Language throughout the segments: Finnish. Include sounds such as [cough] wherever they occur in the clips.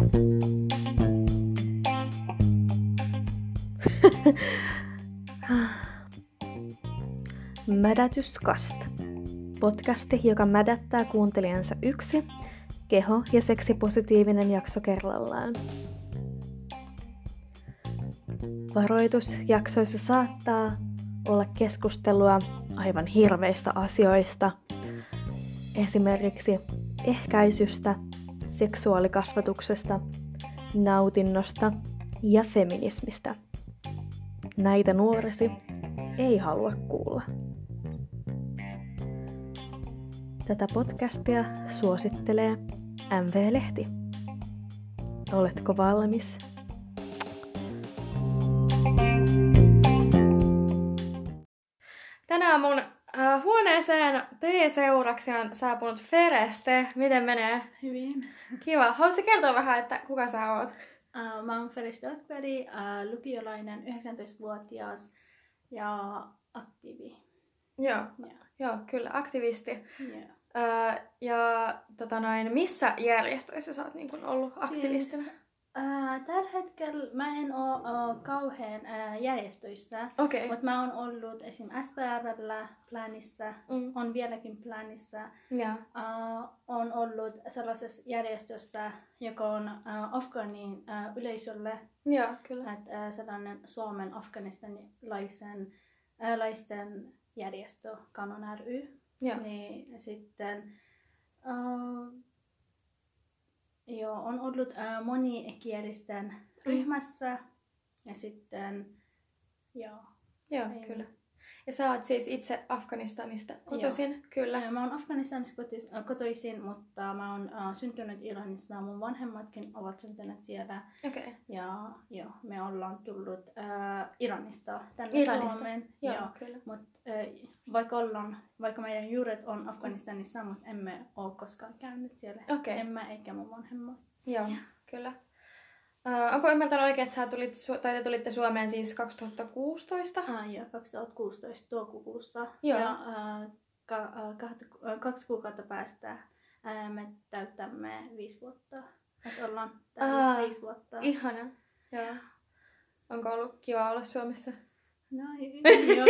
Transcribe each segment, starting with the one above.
[laughs] Mädätyskast. Podcasti, joka mädättää kuuntelijansa yksi keho- ja seksipositiivinen jakso kerrallaan. Varoitus jaksoissa saattaa olla keskustelua aivan hirveistä asioista, esimerkiksi ehkäisystä, seksuaalikasvatuksesta, nautinnosta ja feminismistä. Näitä nuoresi ei halua kuulla. Tätä podcastia suosittelee MV-lehti. Oletko valmis? On saapunut Fereste. Miten menee? Hyvin. Kiva. Haluaisitko kertoa vähän, että kuka sä oot? Uh, mä oon Felis Dökberg, uh, lukiolainen, 19-vuotias ja aktiivi. Joo, Yeah. joo kyllä, aktivisti. Yeah. Öö, ja tota noin, missä järjestöissä sä oot niin kun ollut aktivistina? Siis, tällä hetkellä mä en uh, kauhean uh, järjestöissä, Okei. mutta mä oon ollut esim. SPRllä planissa, Mm. on vieläkin planissa. Joo. Uh, on ollut sellaisessa järjestössä, joka on uh, Afganin uh, yleisölle Joo, kyllä. että äh, sellainen Suomen afganistanilaisen äh, laisten järjestö Kanon ry. Joo. Niin sitten äh, joo, on ollut äh, monikielisten ryhmässä ja sitten joo. Joo, Niin. kyllä. Ja sä oot siis itse Afganistanista kotoisin, kyllä. Äh, Mä oon Afganistanissa kotis- äh, kotoisin, mutta mä oon äh, syntynyt Iranissa. Mun vanhemmatkin ovat syntyneet siellä. Okei. Okay. Ja joo, me ollaan tullut äh, Iranista tänne Iranista. Suomeen. Joo, Joo. kyllä. Mut, äh, vaikka, ollaan, vaikka meidän juuret on Afganistanissa, mutta emme ole koskaan käynyt siellä. Okei. En mä eikä mun vanhemmat. Joo, kyllä. Ö, onko ymmärtänyt oikein, että sä tulit, tai te tulitte Suomeen siis 2016? Ah, joo, 2016 toukokuussa. Joo. Ja äh, ka- äh, äh, kaksi kuukautta päästä äh, me täyttämme viisi vuotta. Että ollaan täällä Aa, viisi vuotta. Ihana. Joo. Onko ollut kiva olla Suomessa? No, [laughs] Joo.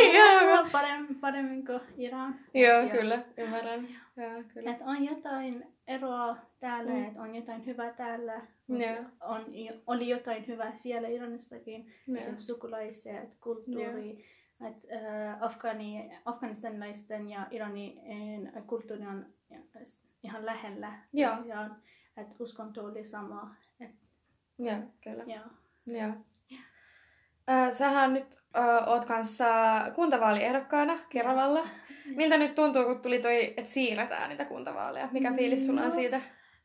joo, paremmin, paremmin kuin Iran. Joo, Ja- kyllä. Ymmärrän. Joo, kyllä. Että on jotain eroa täällä, mm. että on jotain hyvää täällä. Joo. On, oli jotain hyvää siellä Iranissakin. Joo. Esimerkiksi sukulaiset, kulttuuri. Että äh, Afgani, afganistanilaisten ja Iranin kulttuuri on ihan lähellä. Joo. toisiaan. Että uskonto oli sama. Et, Joo, kyllä. joo. Joo. Ö, sähän nyt ö, oot kanssa kuntavaaliehdokkaana Keravalla. [laughs] Miltä nyt tuntuu, kun tuli toi, että siirretään niitä kuntavaaleja? Mikä fiilis sulla on No. siitä?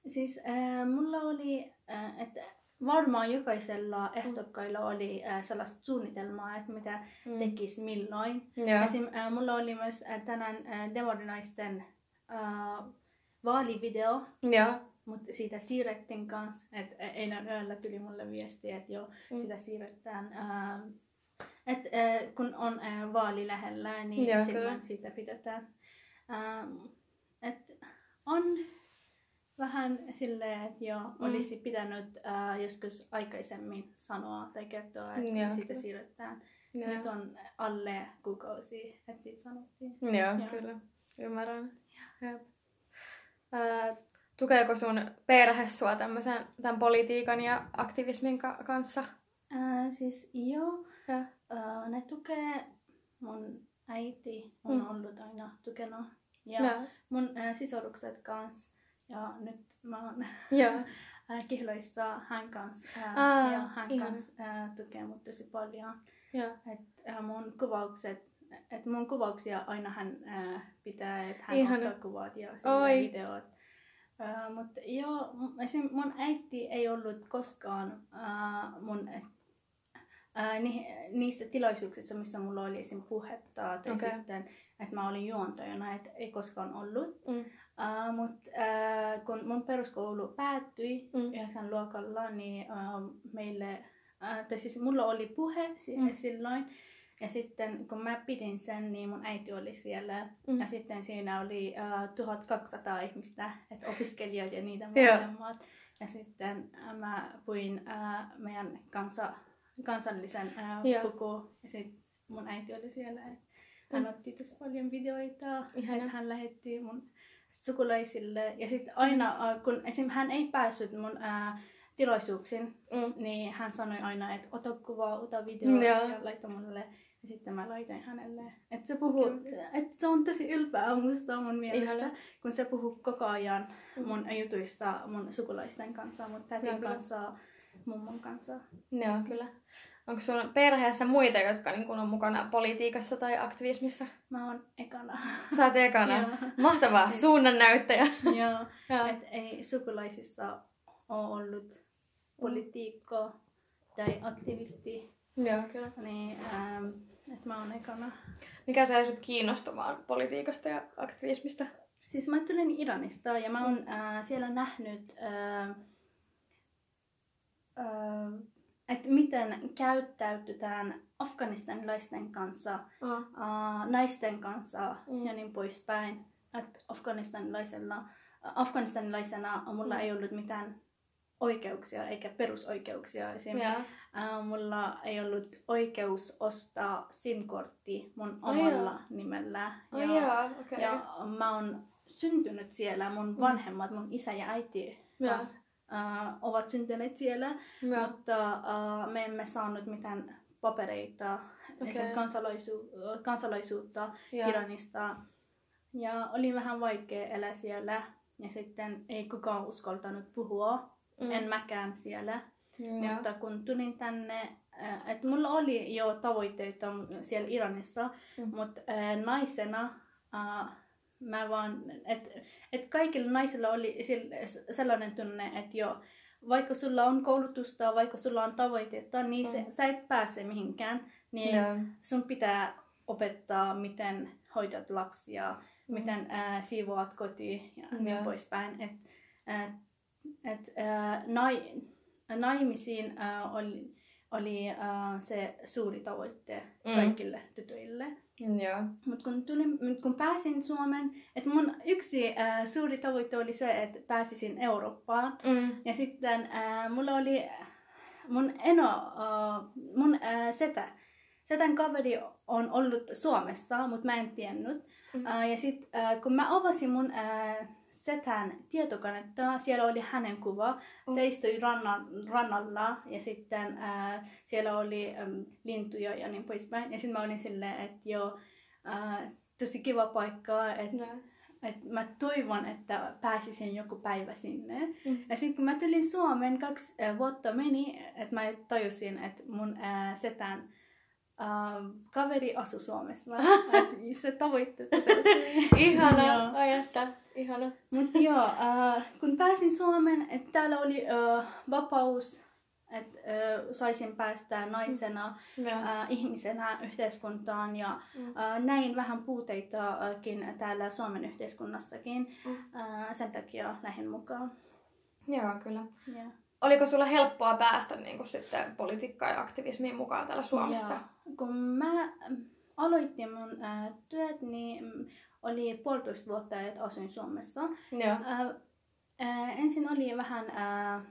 Siis äh, mulla oli, äh, että varmaan jokaisella ehdokkailla oli äh, sellaista suunnitelmaa, että mitä Mm. tekisi milloin. Joo. Esim, äh, mulla oli myös äh, tänään äh, demorinaisten äh, vaalivideo, Joo. mutta siitä siirrettiin kanssa. Et äh, eilen yöllä tuli mulle viesti, että joo, Mm. sitä siirretään. Äh, et, äh, kun on äh, vaali lähellä, niin Joo, silloin kyllä. siitä pidetään. Ähm, et on vähän silleen, että joo, Mm. olisi pitänyt äh, joskus aikaisemmin sanoa tai kertoa, että Joo, siitä kyllä. siirretään. Joo. Nyt on alle kuukausi, että siitä sanottiin. Joo, Joo. kyllä. Ymmärrän. Jep. Ö, tukeeko sun perhe sua tämmöisen, tämän politiikan ja aktivismin ka- kanssa? Ää, siis joo, Joo. ää, ne tukee mun äiti on Mm. ollut aina tukena. Ja Joo. mun ää, sisarukset kanssa. Ja nyt mä oon [laughs] ää, kihloissa hän kanssa. Ää, ja hän ihana. kanssa ää, tukee mut tosi paljon. Joo. Et, ää, mun kuvaukset, et mun kuvauksia aina hän ää, pitää, että hän Ihana. ottaa kuvat ja videot. Uh, mutta joo, esim. mun äiti ei ollut koskaan uh, mun, uh, ni, niissä tilaisuuksissa, missä mulla oli esim. puhetta tai okay. sitten, että mä olin juontajana, että ei koskaan ollut. Mm. Uh, mutta uh, kun mun peruskoulu päättyi Mm. mm. 9 luokalla, niin uh, meille, uh, tai siis mulla oli puhe Mm. silloin. Ja sitten kun mä pidin sen, niin mun äiti oli siellä. Mm. Ja sitten siinä oli uh, 1200 ihmistä, että opiskelijat ja niitä molemmat. Ja sitten mä puin äh, meidän kansa, kansallisen Joo. puku. Ja sitten mun äiti oli siellä. Et hän Mm. otti tosi paljon videoita. Ihana. Et hän lähetti mun sukulaisille. Ja sitten aina, äh, kun esim. hän ei päässyt mun äh, tilaisuuksiin, Mm. niin hän sanoi aina, että ota kuvaa, ota video Mm, ja laita mulle. Ja sitten mä laitoin hänelle. Että se puhuu, että se on tosi ylpeä musta mun mielestä, Ihana. kun se puhuu koko ajan Mm. mun jutuista mun sukulaisten kanssa, mun tätin kyllä. Mummon kanssa. Joo, kyllä. Onko sulla perheessä muita, jotka niin kun on mukana politiikassa tai aktivismissa? Mä oon ekana. Sä oot ekana. [laughs] Joo. Mahtavaa, Siis- suunnannäyttäjä. [laughs] Joo, Joo. että ei sukulaisissa ole ollut politiikko tai aktivisti, Joo, kyllä. niin ähm, että mä oon ekana. Mikä sai sut kiinnostumaan politiikasta ja aktivismista? Siis mä tulin Iranista ja mä oon äh, siellä nähnyt, äh, äh, että miten käyttäytytään afganistanilaisten kanssa, Oh. äh, naisten kanssa Mm. ja niin poispäin. Että afganistanilaisena, afganistanilaisena mulla Mm. ei ollut mitään oikeuksia eikä perusoikeuksia. Esim. Joo. Äh, mulla ei ollut oikeus ostaa SIM-kortti mun omalla joo. nimellä. Oh, joo, okei. Ja mä oon syntynyt siellä, mun vanhemmat, mun isä ja äiti Joo. taas, äh, ovat syntyneet siellä, Joo. mutta äh, me emme saanut mitään papereita, okay. kansalaisu- kansalaisuutta Joo. Iranista. Ja oli vähän vaikea elää siellä. Ja sitten ei kukaan uskaltanut puhua, Mm. en mäkään siellä. Joo. Mutta kun tulin tänne, että mulla oli jo tavoitteita siellä Iranissa, Mm. mutta naisena mä vaan, että et kaikilla naisilla oli sellainen tunne, että jo vaikka sulla on koulutusta, vaikka sulla on tavoitteita, niin se, Mm. sä et pääse mihinkään, niin Joo. sun pitää opettaa, miten hoidat lapsia, Mm. miten äh, siivoat koti ja Joo. niin poispäin. Et, äh, et, äh, nai, naimisiin äh, oli, oli äh, se suuri tavoite Mm. mm. kaikille tytöille. Joo. Mutta kun, tulin, mut kun pääsin Suomeen, että mun yksi äh, suuri tavoite oli se, että pääsisin Eurooppaan. Mm. Ja sitten äh, mulla oli mun eno, äh, mun äh, setä, setän kaveri on ollut Suomessa, mutta mä en tiennyt. Mm. Äh, ja sitten äh, kun mä avasin mun äh, setän tietokonetta, siellä oli hänen kuva. Mm. Se istui rannan, rannalla ja sitten äh, siellä oli äm, lintuja ja niin poispäin. Ja sitten mä olin silleen, että joo, äh, tosi kiva paikka, että Joo. et mä toivon, että pääsisin joku päivä sinne. Mm. Ja sitten kun mä tulin Suomeen, kaksi äh, vuotta meni, että mä tajusin, että mun äh, setän äh, kaveri asui Suomessa. [laughs] Se tavoitte. Ihana, Joo. Ihana. Mutta joo, äh, kun pääsin Suomeen, että täällä oli äh, vapaus, että äh, saisin päästä naisena, Joo. äh, ihmisenä yhteiskuntaan ja Mm. äh, näin vähän puuteitakin täällä Suomen yhteiskunnassakin. Mm. Äh, sen takia lähdin mukaan. Joo, kyllä. Yeah. Oliko sulla helppoa päästä niin kuin, sitten politiikkaan ja aktivismiin mukaan täällä Suomessa? Joo. Kun mä mm, aloitin mun äh, työt, niin mm, oli puolitoista vuotta, että asuin Suomessa. Joo. Äh, äh, ensin oli vähän, äh,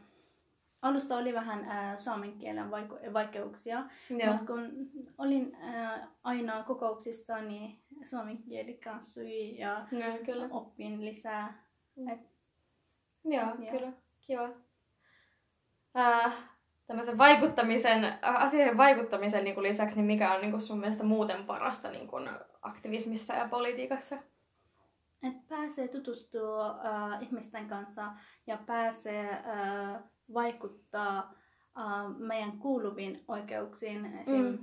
alusta oli vähän äh, suomen kielen vaikeuksia, Joo. mutta kun olin äh, aina kokouksissa, niin suomen kieli kanssui ja Joo, kyllä. oppin lisää. Joo, Joo. kyllä. Kiva. Äh, tämmöisen vaikuttamisen, äh, asioihin vaikuttamisen niin kuin lisäksi, niin mikä on niin kuin sun mielestä muuten parasta niin kuin aktivismissa ja politiikassa? Että pääsee tutustua äh, ihmisten kanssa ja pääsee äh, vaikuttaa äh, meidän kuuluviin oikeuksiin, esim. Mm.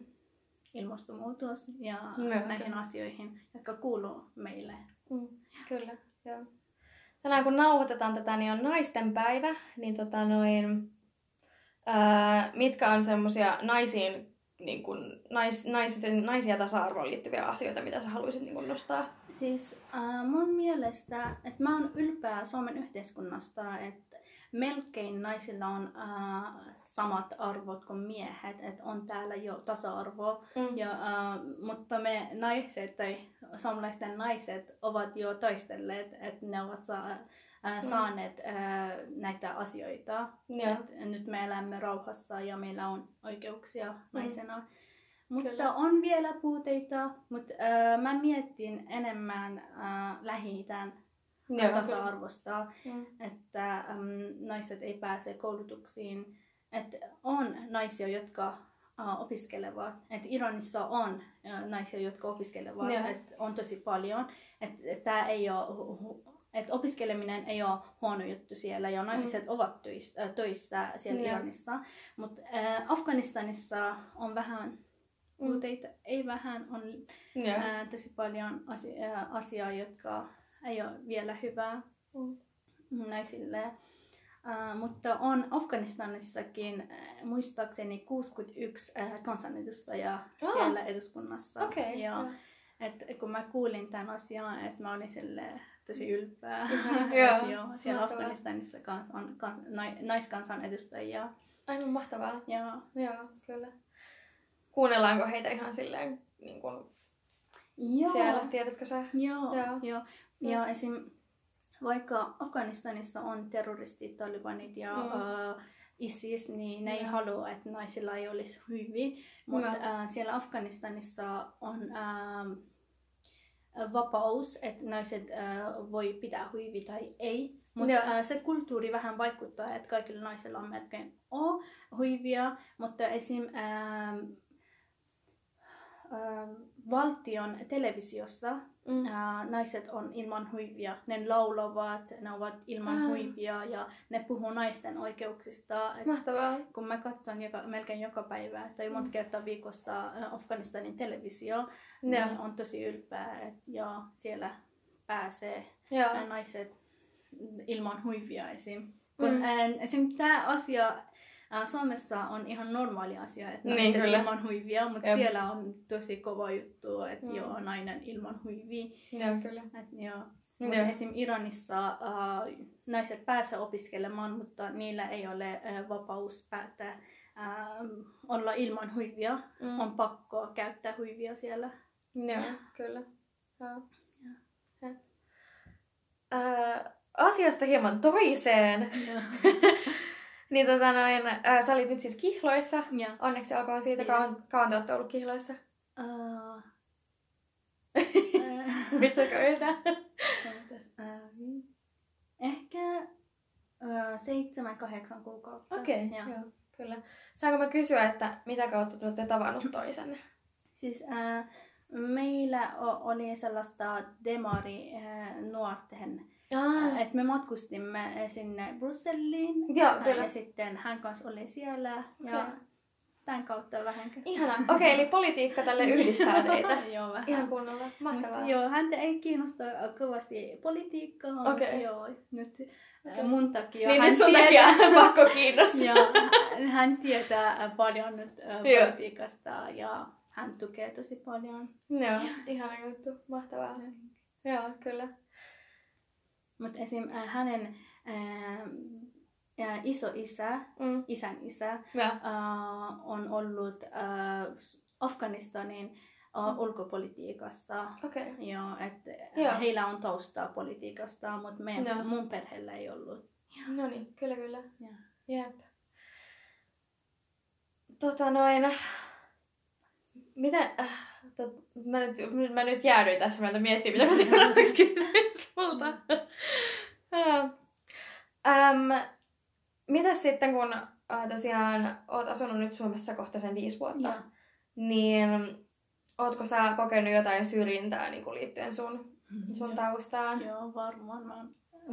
Ilmastonmuutos ja Joo, näihin asioihin, jotka kuuluu meille. Mm, kyllä, joo. Tänään kun nauhoitetaan tätä, niin on naisten päivä, niin tota noin, mitkä on semmosia naisiin, niin kun, nais, naisten, naisia tasa-arvoon liittyviä asioita, mitä sä haluaisit niin kun nostaa? Siis äh, mun mielestä, että mä oon ylpeä Suomen yhteiskunnasta, että melkein naisilla on äh, samat arvot kuin miehet, että on täällä jo tasa-arvo. Mm. Ja, äh, mutta me naiset tai suomalaisten naiset ovat jo taistelleet, että ne ovat saa, äh, saaneet äh, näitä asioita. Joo. Et nyt me elämme rauhassa ja meillä on oikeuksia naisena. Mutta Kyllä. on vielä puuteita, mutta äh, mä mietin enemmän äh, Lähi-idän Joo, tasa-arvosta. Mm. että äm, naiset ei pääse koulutuksiin. Että on naisia, jotka äh, opiskelevat. Että Iranissa on äh, naisia, jotka opiskelevat. Joo. Et on tosi paljon. Että et, tää ei ole, et opiskeleminen ei ole huono juttu siellä ja naiset ovat töissä, äh, töissä siellä Joo. Iranissa. Mutta äh, Afganistanissa on vähän puuteita, ei vähän, on Joo. ää, tosi paljon asi- ää, asiaa, jotka ei ole vielä hyvää Mm. naisille. Ää, mutta on Afganistanissakin ää, muistaakseni 61 ää, kansanedustajaa Aa. siellä eduskunnassa. Okei. Ja, joo. et, kun mä kuulin tämän asian, että mä olin sille tosi ylpeä. [laughs] Joo. joo, siellä Mahtavaa. Afganistanissa kans on kans, nai, naiskansanedustajia. Aivan mahtavaa. Ja, Joo, kyllä. Kuunnellaanko heitä ihan silleen niin kuin joo. siellä, tiedätkö sä? Joo, Joo. joo. Ja esim. vaikka Afganistanissa on terroristit, talibanit ja Mm. mm. uh, ISIS, niin ne ei Joo. halua, että naisilla ei olisi hyvin. Mutta Joo. uh, siellä Afganistanissa on uh, vapaus, että naiset uh, voi pitää hyvin tai ei. Mutta uh, se kulttuuri vähän vaikuttaa, että kaikilla naisilla on melkein o huivia, mutta esim. Uh, valtion televisiossa Mm. Ää, naiset on ilman huivia. Ne laulavat, ne ovat ilman Ah. huivia ja ne puhuu naisten oikeuksista. Et Mahtavaa. kun mä katson joka, melkein joka päivä tai monta Mm. kertaa viikossa Afganistanin televisio, Joo. niin on tosi ylpeä, että ja siellä pääsee ää, naiset ilman huivia esim. Kun, Mm. esim. tämä asia ää, Suomessa on ihan normaali asia, että Niin, naiset kyllä. ilman huivia, mutta Jep. siellä on tosi kova juttu, että Mm. joo, nainen ilman huivia. Joo, kyllä. Et joo. Mutta esim. Iranissa äh, naiset pääsevät opiskelemaan, mutta niillä ei ole äh, vapaus päättää äh, olla ilman huivia. Mm. On pakko käyttää huivia siellä. Joo, kyllä. Joo. Ja. Ää, asiasta hieman toiseen. [laughs] niin tota noin, ää, sä olit nyt siis kihloissa. ja, Onneksi olkoon siitä, Yes. kauan, kauan te olette ollut kihloissa. äh, [laughs] Mistäkö yhtään? ootas, äh, ehkä äh, seitsemän, kahdeksan kuukautta. Okei, Joo. joo, kyllä. Saanko mä kysyä, että mitä kautta te olette tavannut toisenne? Siis äh, meillä oli sellaista demari äh, nuorten Ah, että me matkustimme sinne Brysseliin kyllä. ja sitten hän kanssa oli siellä ja Okei. tämän kautta vähän kes- ihana. Okei, eli politiikka tälle yhdistää teitä. [laughs] joo, vähän. Ihan kunnolla. Mahtavaa. Mut, joo, häntä ei kiinnosta kovasti politiikkaa, Okei. mutta joo, nyt ää, Okei. mun takia Niin hän sun tietää, takia [laughs] pakko kiinnostaa. joo, hän- tietää ää, paljon nyt Joo. politiikasta ja hän tukee tosi paljon. Joo, ihana juttu. Mahtavaa. Joo, kyllä. Mutta esim. ää, hänen ää, ää, isoisä, Mm. isän isä, Joo. äh, on ollut äh, Afganistanin äh, ulkopolitiikassa. Okei. Okay. Joo, että Joo. heillä on taustaa politiikasta, mutta meidän, Joo. mun perheellä ei ollut. No niin, kyllä kyllä. Jep. Tota noin, miten, äh, tot, mä, nyt, mä nyt jäädyin tässä meiltä miettimään, mitä mä seuraavaksi kysyin sulta. Ähm, mitäs sitten, kun äh, tosiaan oot asunut nyt Suomessa kohta sen viisi vuotta, Joo. niin ootko sä kokenut jotain syrjintää niin kuin liittyen sun, sun taustaan? Joo, varmaan. Mä,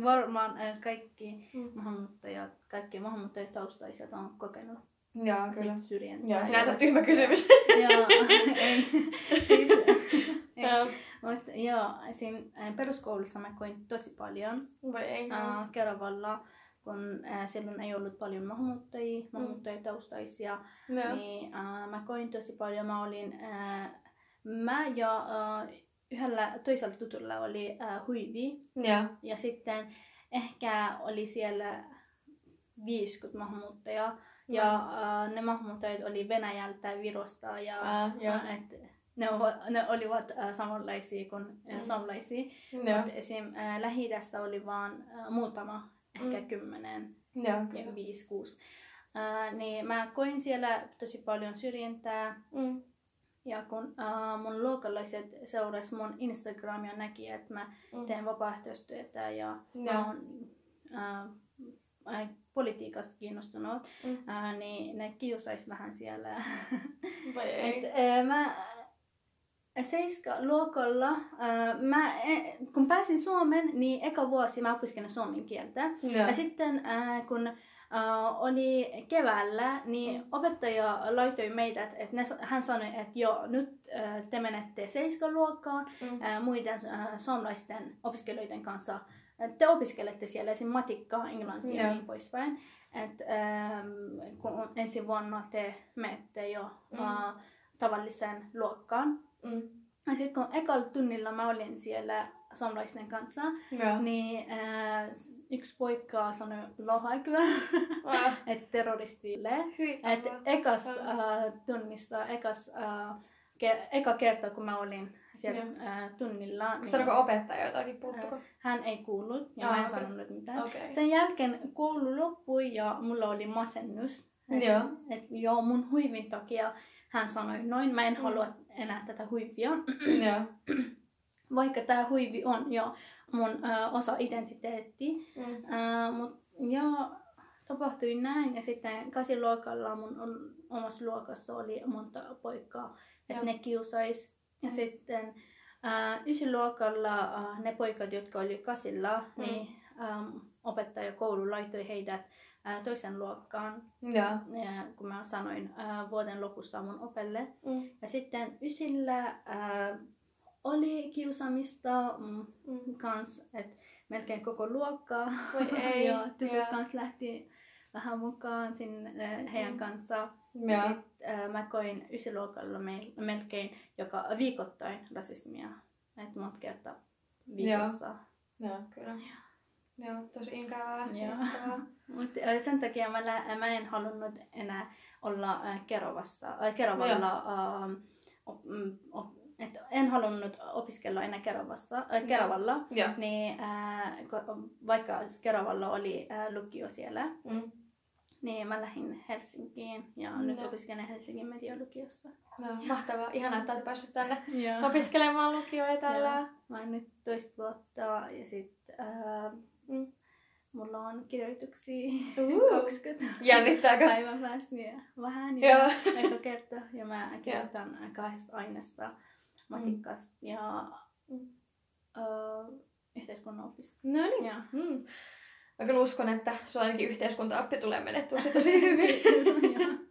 varmaan äh, kaikki Mm. maahanmuuttajat, kaikki maahanmuuttajataustaiset on kokenut Joo, kyllä. syrjintää. Joo, sinänsä Ja- tyhmä kysymys. Joo, [laughs] ei. Siis. [laughs] Mutta joo, esim. äh, peruskoulussa mä koin tosi paljon. Voi ei. äh, Keravalla, kun äh, silloin ei ollut paljon maahanmuuttajia, maahanmuuttajataustaisia, Joo. niin äh, mä koin tosi paljon. Mä olin, äh, mä ja äh, yhdellä toisella tutulla oli äh, huivi Joo. ja sitten ehkä oli siellä 50 maahanmuuttajaa. Ja äh, ne maahanmuuttajat oli Venäjältä, Virosta ja Ah, joo. äh, et, ne, ne olivat äh, samanlaisia kuin äh, Mm. suomalaisia. Joo. Mutta esim. Äh, lähi oli vaan äh, muutama, ehkä Mm. kymmenen, ja kyllä. viisi, kuusi. Äh, niin mä koin siellä tosi paljon syrjintää. Mm. Ja kun äh, mun luokalaiset seurasi mun Instagramia näki, että mä Mm. teen vapaaehtoistyötä ja Joo. mä oon äh, äh, politiikasta kiinnostunut, Mm. äh, niin ne kiusais vähän siellä. [laughs] Vai ei? Et, äh, mä seiska luokalla, äh, mä, eh, kun pääsin Suomen, niin eka vuosi mä opiskelin suomen kieltä. Joo. Ja sitten kun oli keväällä, niin opettaja laittoi meitä, että et ne, hän sanoi, että joo, nyt äh, te menette seiskaluokkaan Mm. äh, muiden suomalaisten opiskelijoiden kanssa. Te opiskelette siellä esim. matikkaa, englantia ja niin poispäin. Et, ähm, kun ensi vuonna te menette jo Mm. äh, tavalliseen luokkaan. Mm. Ja sitten kun ekalla tunnilla mä olin siellä suomalaisten kanssa, Joo. niin äh, yksi poika sanoi lohaikyä, Ah, [laughs] että terroristille. hyi. Et ekas äh, tunnissa, ekas, äh, ke, eka kerta kun mä olin siellä Joo. äh, tunnilla, niin Sanoiko opettaja jotakin, puuttuko? hän ei kuullut ja Ah, mä en okei. sanonut mitään. Okei. Sen jälkeen koulu loppui ja mulla oli masennus. Et, Joo. Et, joo, mun huivin takia hän sanoi noin, mä en Mm. halua enää tätä huivia. [clears throat] Joo. [clears throat] Vaikka tämä huivi on jo mun äh, osa identiteetti. Mm. Äh, mut joo, tapahtui näin ja sitten kasiluokalla mun omassa luokassa oli monta poikaa, että ne kiusais. Ja sitten äh, ysiluokalla äh, ne poikat, jotka oli kasilla, Mm. niin ähm, opettaja koulu laittoi heidät äh, toisen luokkaan, Joo. ja, kun mä sanoin äh, vuoden lopussa mun opelle. Mm. Ja sitten ysillä äh, oli kiusaamista mm, Mm. kans, että melkein koko luokkaa. Voi [laughs] ei. ja tytöt Joo. kans lähti vähän mukaan sinne äh, heidän Mm. kanssaan. Ja Joo. sit äh, mä koin ysiluokalla me- melkein joka viikoittain rasismia. Että monta kertaa viikossa. Joo, kyllä. Joo, tosi ikävää. Joo. Ikävää. [laughs] Mut äh, sen takia mä, lä- mä en halunnut enää olla äh, Kerovassa, äh, Kerovalla, äh, op, mm, op, et en halunnut opiskella enää Kerovassa, äh, Kerovalla. Joo. Niin, äh, vaikka Kerovalla oli äh, lukio siellä, Mm. Niin mä lähdin Helsinkiin ja nyt Joo. opiskelen Helsingin medialukiokssa. Joo, mahtavaa. Ihanaa, että olet päässyt tänne Joo. opiskelemaan lukioa ja tällä. Mä oon nyt toista vuotta ja sit äh, Mm. mulla on kirjoituksia Uhu. [laughs] 20 Jännittääkö? päivän päästä niin vähän ja Joo. eka kerta. Ja mä kirjoitan kahdesta aineesta matikasta ja Mm. äh, yhteiskunnan opista. No niin. Ja. Mm. Mä kyllä uskon, että sulla ainakin yhteiskunta-appi tulee menettyä se tosi hyvin. [laughs]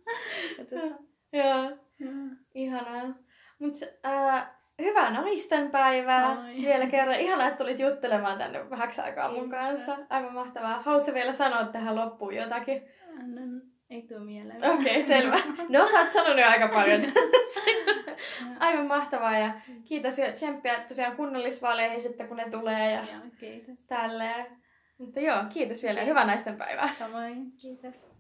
[laughs] Joo. Ihanaa. Mut, äh, hyvää naisten päivää Samoin. vielä kerran. Ihanaa, että tulit juttelemaan tänne vähäksi aikaa mun kanssa. Aivan mahtavaa. Haluaisin vielä sanoa tähän loppuun jotakin. Annan, ei tuu mieleen. Okei, okay, [laughs] selvä. No, sä oot sanonut jo aika paljon. Aivan mahtavaa ja kiitos ja tsemppiä tosiaan kunnallisvaaleihin sitten kun ne tulee ja Joo, kiitos. tälleen. Mutta joo, kiitos vielä ja hyvää naisten päivää. Samoin, kiitos.